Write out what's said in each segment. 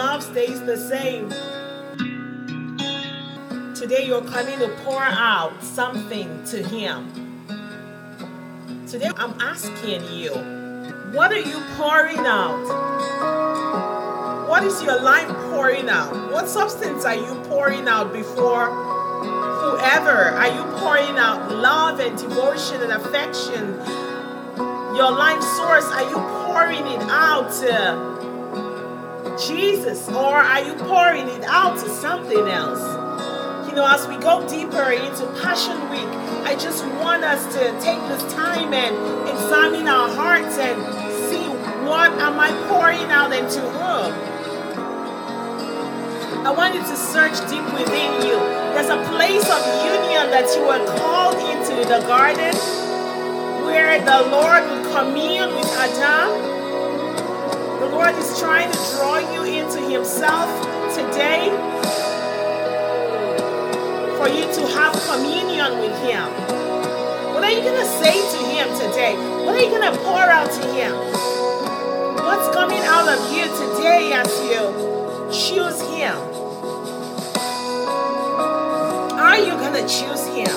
love stays the same. Today you're coming to pour out something to Him. Today I'm asking you, what are you pouring out? What is your life pouring out? What substance are you pouring out before whoever? Are you pouring out love and devotion and affection? Your life source, are you pouring it out Jesus or are you pouring it out to something else? You know, as we go deeper into Passion Week, I just want us to take this time and examine our hearts and see what am I pouring out into whom. I want you to search deep within you. There's a place of union that you were called into the garden where the Lord will commune with Adam. Lord is trying to draw you into Himself today for you to have communion with Him. What are you going to say to Him today? What are you going to pour out to Him? What's coming out of you today as you choose Him? Are you going to choose Him?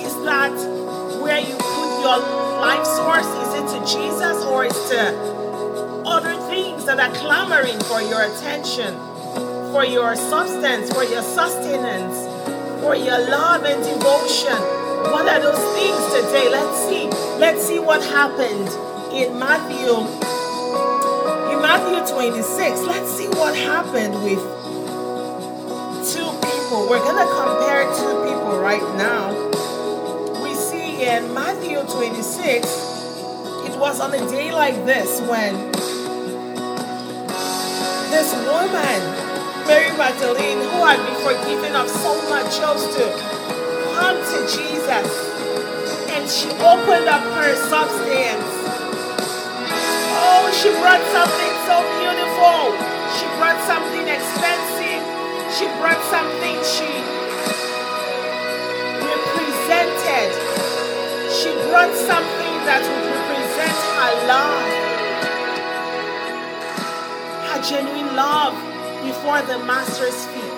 Is that where you put your life source? Is it to Jesus or is it to things that are clamoring for your attention? for your substance, for your sustenance, for your love and devotion. What are those things today? Let's see. Let's see what happened in Matthew. In Matthew 26, let's see what happened with two people. We're going to compare two people right now. We see in Matthew 26, it was on a day like this when this woman Mary Magdalene, who had been forgiven of so much, chose to come to Jesus. And she opened up her substance. Oh, she brought something so beautiful. She brought something expensive. She brought something she represented. She brought something that would represent her love. Genuine love before the master's feet.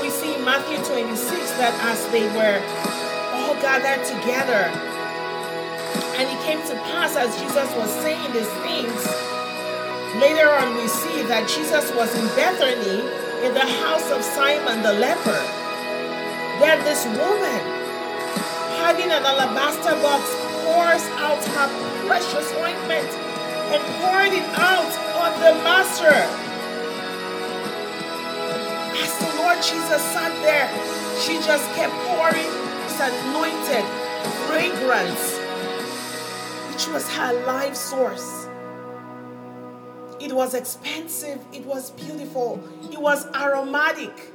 We see in Matthew 26 that as they were all gathered together, and it came to pass as Jesus was saying these things, later on we see that Jesus was in Bethany in the house of Simon the leper. There this woman, having an alabaster box, pours out her precious ointment and poured it out on the Master. As the Lord Jesus sat there, she just kept pouring this anointed fragrance, which was her life source. It was expensive, it was beautiful, it was aromatic,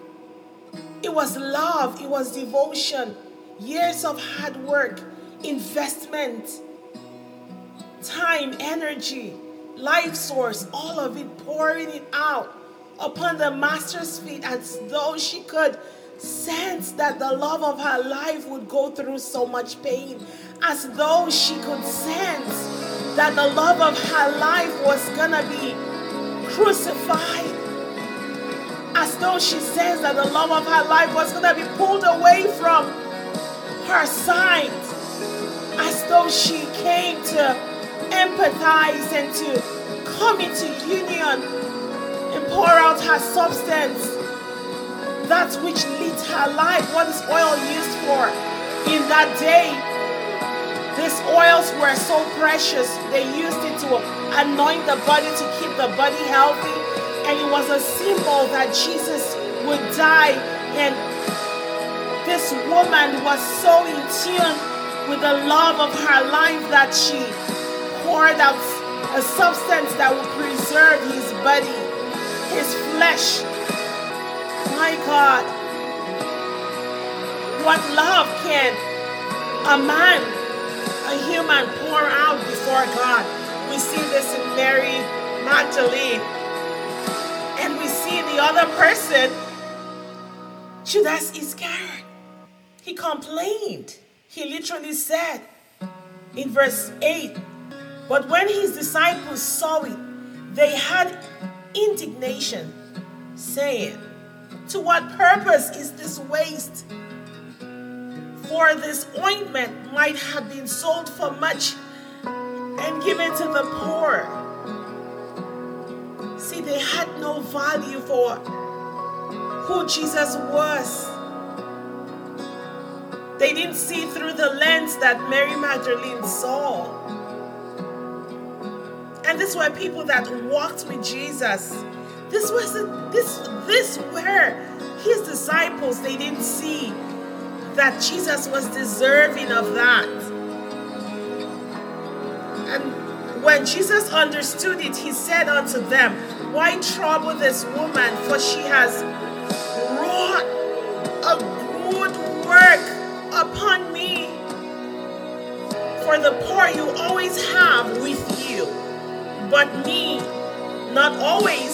it was love, it was devotion, years of hard work, investment time, energy, life source, all of it, pouring it out upon the Master's feet as though she could sense that the love of her life would go through so much pain, as though she could sense that the love of her life was gonna be crucified, as though she says that the love of her life was gonna be pulled away from her side, as though she came to empathize and to come into union and pour out her substance. That which lit her life. What is oil used for? In that day, these oils were so precious. They used it to anoint the body to keep the body healthy. And it was a symbol that Jesus would die. And this woman was so in tune with the love of her life that she poured out a substance that will preserve his body, his flesh. My God, what love can a man, a human pour out before God? We see this in Mary Magdalene. And we see the other person, Judas Iscariot. He complained. He literally said in verse 8, but when his disciples saw it, they had indignation, saying, To what purpose is this waste? For this ointment might have been sold for much and given to the poor. See, they had no value for who Jesus was. They didn't see through the lens that Mary Magdalene saw. And this were people that walked with Jesus. This was this this were his disciples. They didn't see that Jesus was deserving of that. And when Jesus understood it, he said unto them, Why trouble this woman? For she has wrought a good work upon me. For the poor you always have with you, but me, not always.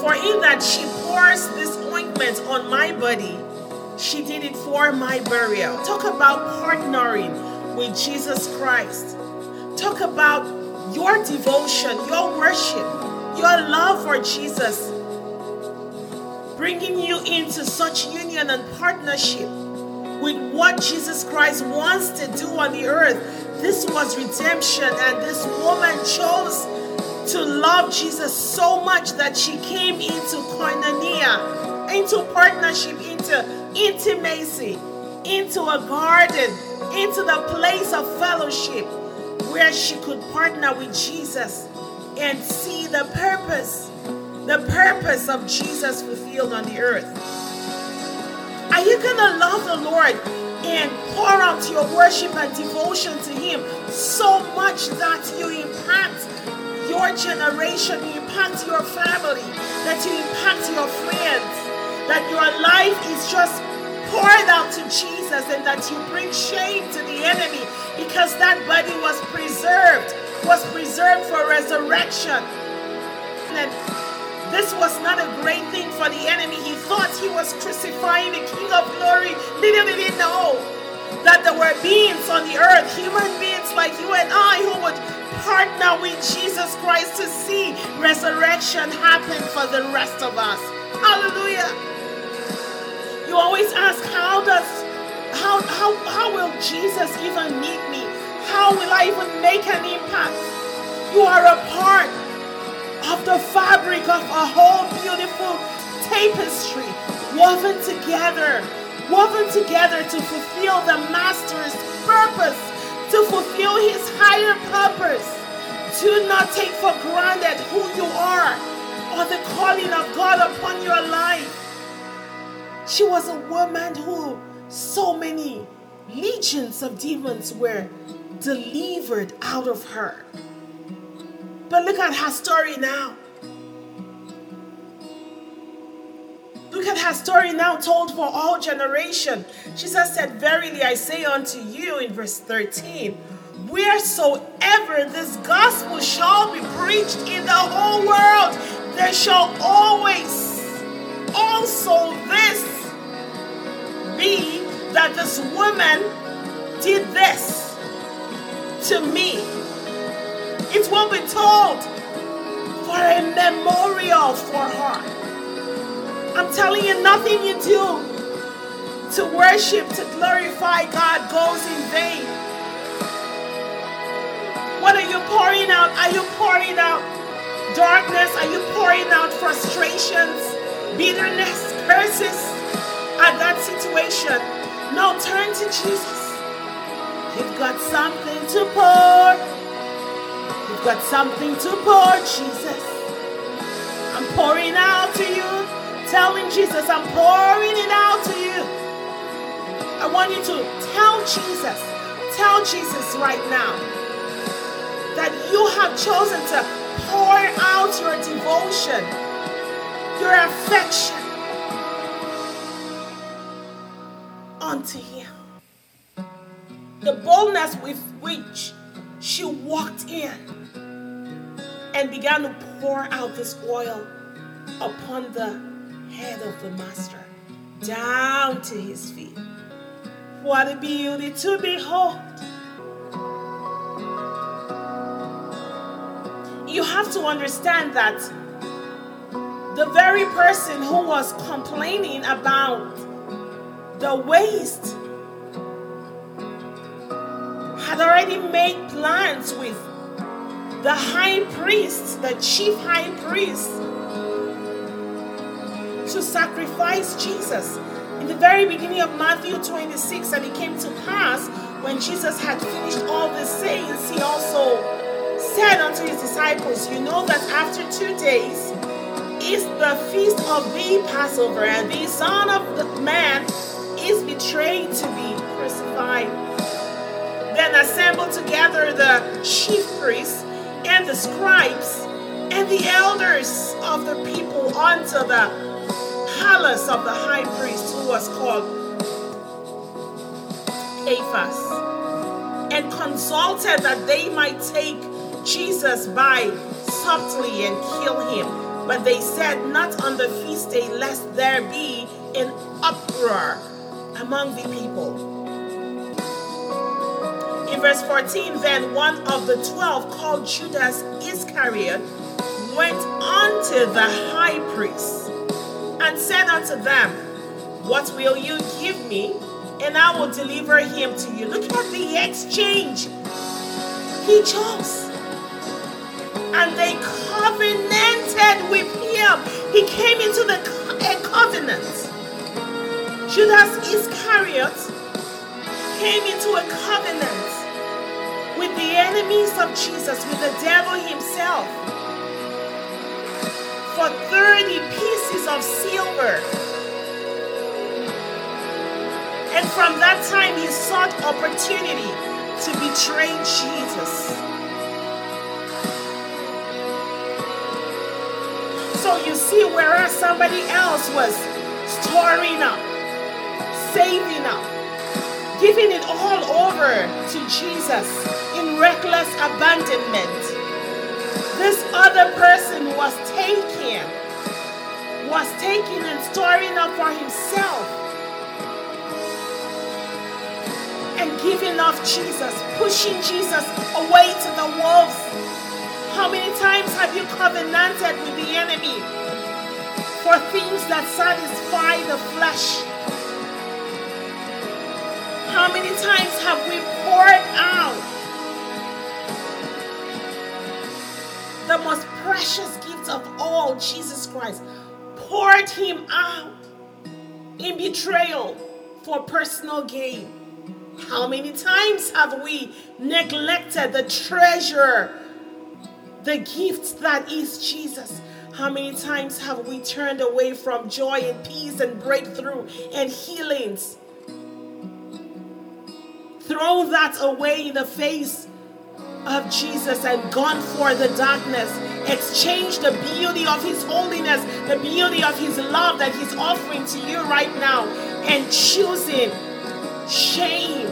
For in that she pours this ointment on my body, she did it for my burial. Talk about partnering with Jesus Christ. Talk about your devotion, your worship, your love for Jesus bringing you into such union and partnership with what Jesus Christ wants to do on the earth. This was redemption, and this woman chose to love Jesus so much that she came into koinonia, into partnership, into intimacy, into a garden, into the place of fellowship where she could partner with Jesus and see the purpose the purpose of Jesus fulfilled on the earth. Are you going to love the Lord and pour out your worship and devotion to Him so much that you impact your generation, you impact your family, that you impact your friends, that your life is just poured out to Jesus and that you bring shame to the enemy because that body was preserved, was preserved for resurrection. And this was not a great thing for the enemy. He thought he was crucifying the King of Glory. Little did he know that there were beings on the earth, human beings like you and I, who would partner with Jesus Christ to see resurrection happen for the rest of us. Hallelujah. You always ask, how does how how how will Jesus even meet me? How will I even make an impact? You are a part of the fabric of a whole beautiful tapestry woven together, woven together to fulfill the Master's purpose, to fulfill his higher purpose. Do not take for granted who you are or the calling of God upon your life. She was a woman who so many legions of demons were delivered out of her. But look at her story now. Look at her story now told for all generation. Jesus said, Verily I say unto you in verse 13, wheresoever this gospel shall be preached in the whole world, there shall always also this be that this woman did this to me it will be told for a memorial for her. I'm telling you, nothing you do to worship, to glorify God goes in vain. What are you pouring out? Are you pouring out darkness? Are you pouring out frustrations, bitterness, curses at that situation? No, turn to Jesus. You've got something to pour. You've got something to pour, Jesus. I'm pouring out to you. Telling Jesus, I'm pouring it out to you. I want you to tell Jesus, tell Jesus right now that you have chosen to pour out your devotion, your affection unto Him. The boldness with which she walked in and began to pour out this oil upon the head of the master, down to his feet. What a beauty to behold! You have to understand that the very person who was complaining about the waste had already made plans with the high priest, the chief high priest, to sacrifice Jesus. In the very beginning of Matthew 26, and it came to pass when Jesus had finished all the sayings, he also said unto his disciples, You know that after two days is the feast of the Passover, and the Son of the Man is betrayed to be crucified. Then assembled together the chief priests and the scribes and the elders of the people unto the palace of the high priest who was called Caiaphas, and consulted that they might take Jesus by subtly and kill him. But they said, Not on the feast day, lest there be an uproar among the people. Verse 14, then one of the twelve, called Judas Iscariot, went unto the high priest and said unto them, What will you give me? And I will deliver him to you. Look at the exchange. He chose. And they covenanted with him. He came into the a covenant. Judas Iscariot came into a covenant enemies of Jesus, with the devil himself, for 30 pieces of silver. And from that time, he sought opportunity to betray Jesus. So you see, whereas somebody else was storing up, saving up, giving it all over to Jesus reckless abandonment. This other person was taking, was taking and storing up for himself and giving off Jesus, pushing Jesus away to the wolves. How many times have you covenanted with the enemy for things that satisfy the flesh? How many times have we poured out the most precious gift of all, Jesus Christ? Poured him out in betrayal for personal gain. How many times have we neglected the treasure, the gift that is Jesus? How many times have we turned away from joy and peace and breakthrough and healings? Throw that away in the face of Jesus and gone for the darkness. Exchange the beauty of His holiness, the beauty of His love that He's offering to you right now, and choosing shame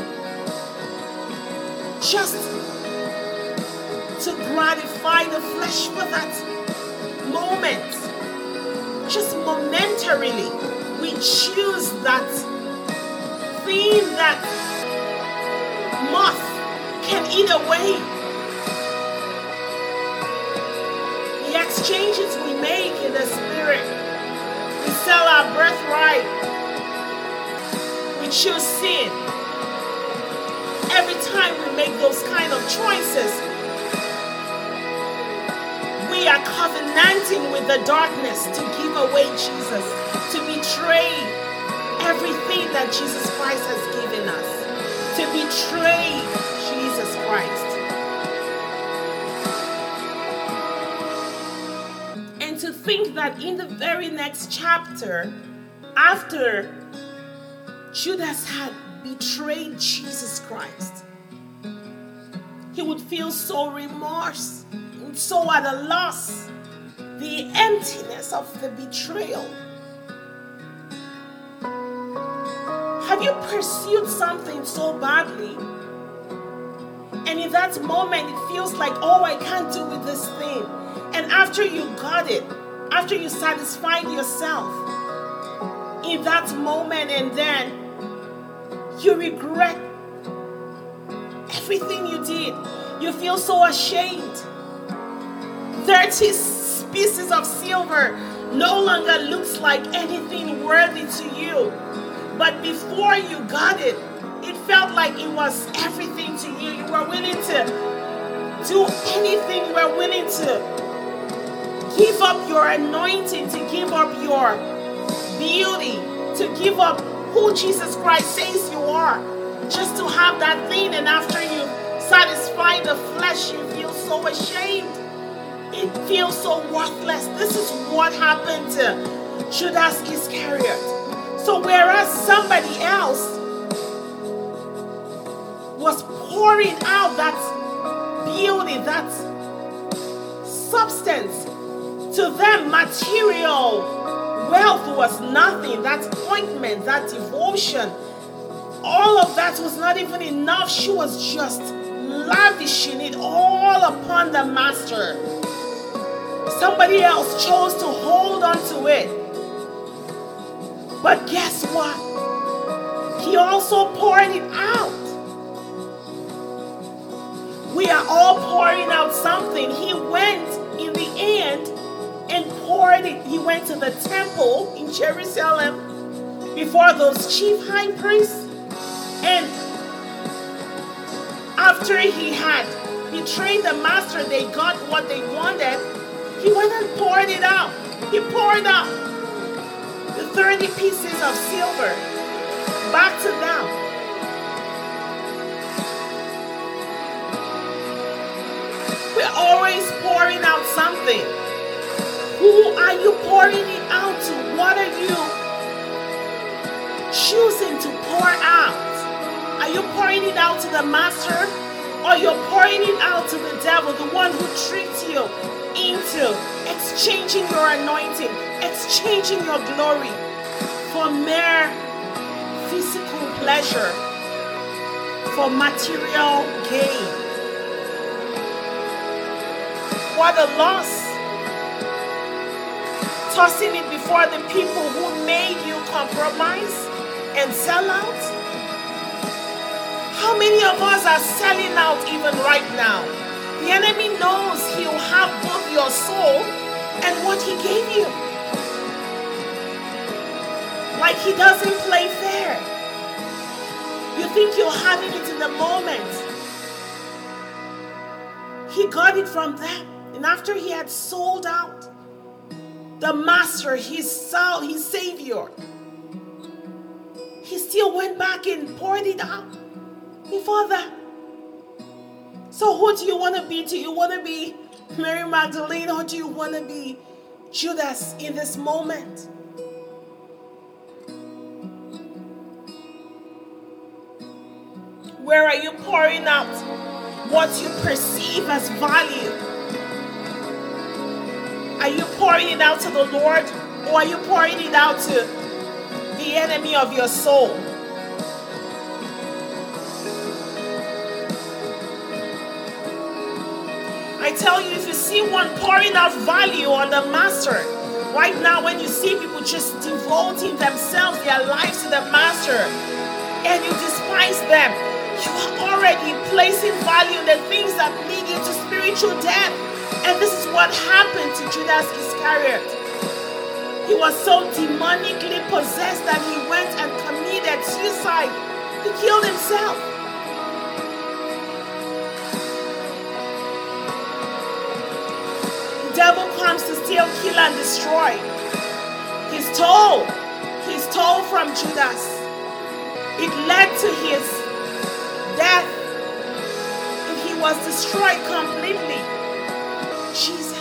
just to gratify the flesh for that moment. Just momentarily, we choose that thing that moth can eat away. Exchanges we make in the spirit, we sell our birthright, we choose sin. Every time we make those kind of choices, we are covenanting with the darkness to give away Jesus, to betray everything that Jesus Christ has given us to betray Jesus Christ. Think that in the very next chapter, after Judas had betrayed Jesus Christ, he would feel so remorse and so at a loss. The emptiness of the betrayal Have you pursued something so badly? And in that moment, it feels like, oh, I can't do with this thing. And after you got it, after you satisfied yourself, in that moment, and then you regret everything you did. You feel so ashamed. 30 pieces of silver no longer looks like anything worthy to you. But before you got it, it felt like it was everything to you. You were willing to do anything, you were willing to give up your anointing, to give up your beauty, to give up who Jesus Christ says you are, just to have that thing. And after you satisfy the flesh, you feel so ashamed. It feels so worthless. This is what happened to Judas Iscariot. So, whereas somebody else was pouring out that beauty, that substance, to them, material wealth was nothing. That ointment, that devotion, all of that was not even enough. She was just lavishing it all upon the master. Somebody else chose to hold on to it. But guess what? He also poured it out. We are all pouring out something. He went in the end and poured it. He went to the temple in Jerusalem before those chief high priests. And after he had betrayed the master, they got what they wanted. He went and poured it out. He poured out the 30 pieces of silver back to them. We're always pouring out something. Who are you pouring it out to? What are you choosing to pour out? Are you pouring it out to the master? Or you're pouring it out to the devil, the one who tricked you into exchanging your anointing, exchanging your glory for mere physical pleasure, for material gain. What a loss. Tossing it before the people who made you compromise and sell out. How many of us are selling out even right now? The enemy knows he'll have both your soul and what he gave you. Like he doesn't play fair. You think you're having it in the moment. He got it from them. And after he had sold out the master, his soul, his savior, he still went back and poured it out before that. So, who do you want to be? Do you want to be Mary Magdalene or do you want to be Judas in this moment? Where are you pouring out what you perceive as value? Are you pouring it out to the Lord or are you pouring it out to the enemy of your soul? I tell you, if you see one pouring out value on the master, right now, when you see people just devoting themselves, their lives to the master, and you despise them, you are already placing value in the things that lead you to spiritual death. And this is what happened to Judas Iscariot. He was so demonically possessed that he went and committed suicide. He killed himself. The devil comes to steal, kill, and destroy. He's told. He's told from Judas. It led to his death. And he was destroyed completely. Jesus.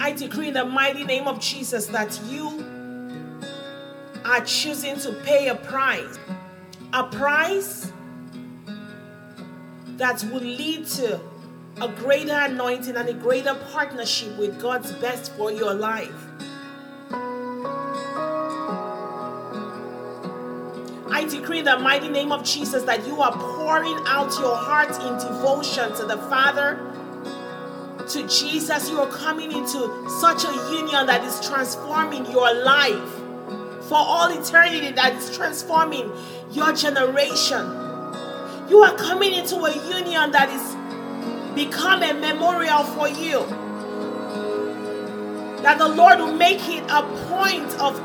I decree in the mighty name of Jesus that you are choosing to pay a price. A price that will lead to a greater anointing and a greater partnership with God's best for your life. I decree in the mighty name of Jesus that you are pouring out your heart in devotion to the Father, to Jesus. You are coming into such a union that is transforming your life for all eternity, that is transforming your generation You are coming into a union that is become a memorial for you. That the Lord will make it a point of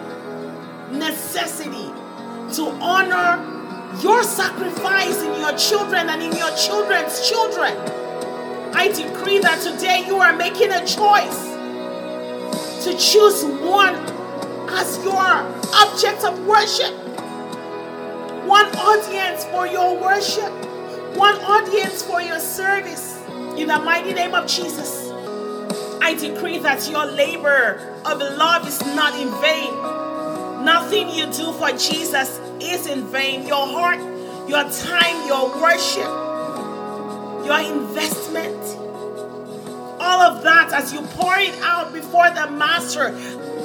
necessity to honor your sacrifice in your children and in your children's children. I decree that today you are making a choice to choose one as your object of worship, one audience for your worship, one audience for your service. In the mighty name of Jesus, I decree that your labor of love is not in vain. Nothing you do for Jesus is in vain. Your heart, your time, your worship, your investment, all of that as you pour it out before the Master,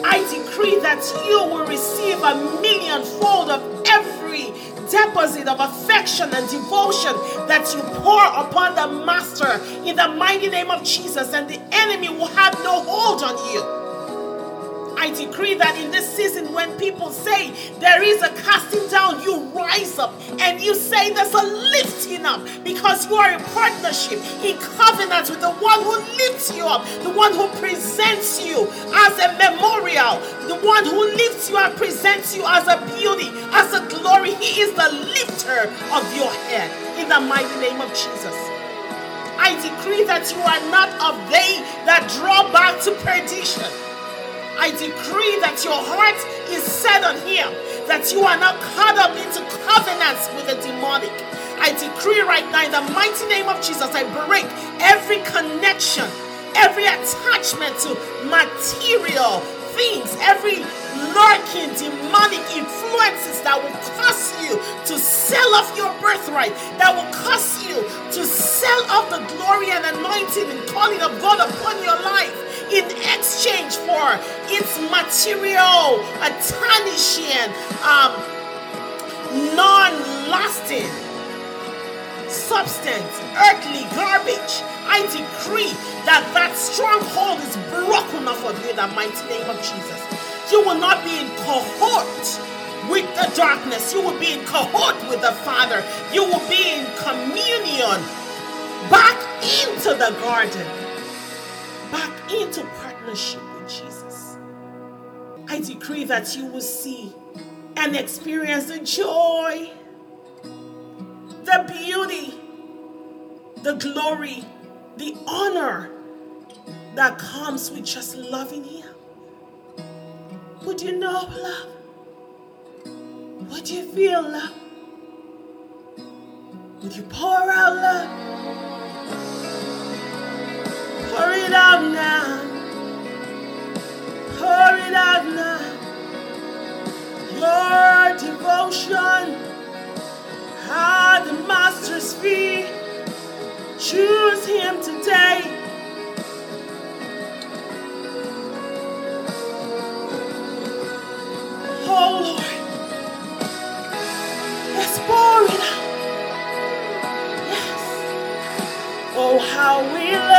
I decree that you will receive a millionfold of every deposit of affection and devotion that you pour upon the Master in the mighty name of Jesus, and the enemy will have no hold on you. I decree that in this season, when people say there is a casting down, you rise up and you say there's a lifting up because you are in partnership, in covenant with the one who lifts you up, the one who presents you as a memorial, the one who lifts you and presents you as a beauty, as a glory. He is the lifter of your head in the mighty name of Jesus. I decree that you are not of they that draw back to perdition I decree that your heart is set on Him, that you are not caught up into covenants with the demonic. I decree right now in the mighty name of Jesus, I break every connection, every attachment to material things, every lurking demonic influences that will cause you to sell off your birthright, that will cause you to sell off the glory and anointing and calling of God upon your life in exchange for its material, a tarnishing, um, non-lasting substance, earthly garbage. I decree that that stronghold is broken off of you in the mighty name of Jesus. You will not be in cohort with the darkness. You will be in cohort with the Father. You will be in communion back into the garden back into partnership with Jesus. I decree that you will see and experience the joy, the beauty, the glory, the honor that comes with just loving Him. Would you know love? Would you feel love? Would you pour out love? Pour it out now. Pour it out now. Your devotion Master's. Choose Him today. Oh Lord. Oh, how we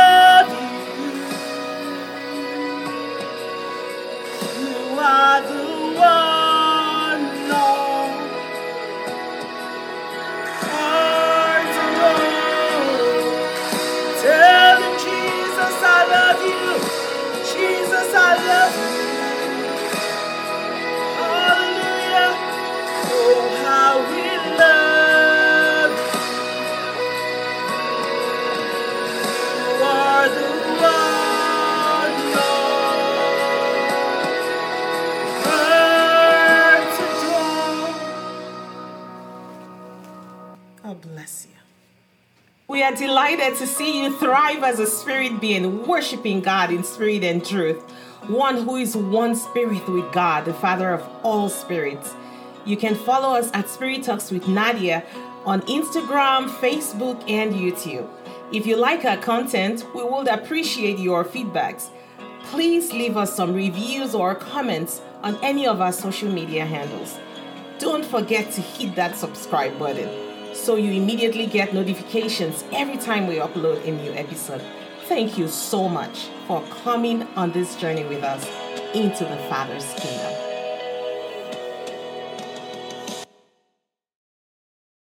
God bless you. We are delighted to see you thrive as a spirit being, worshiping God in spirit and truth. One who is one spirit with God, the Father of all spirits. You can follow us at Spirit Talks with Nadia on Instagram, Facebook, and YouTube. If you like our content, we would appreciate your feedbacks. Please leave us some reviews or comments on any of our social media handles. Don't forget to hit that subscribe button so you immediately get notifications every time we upload a new episode. Thank you so much for coming on this journey with us into the Father's kingdom.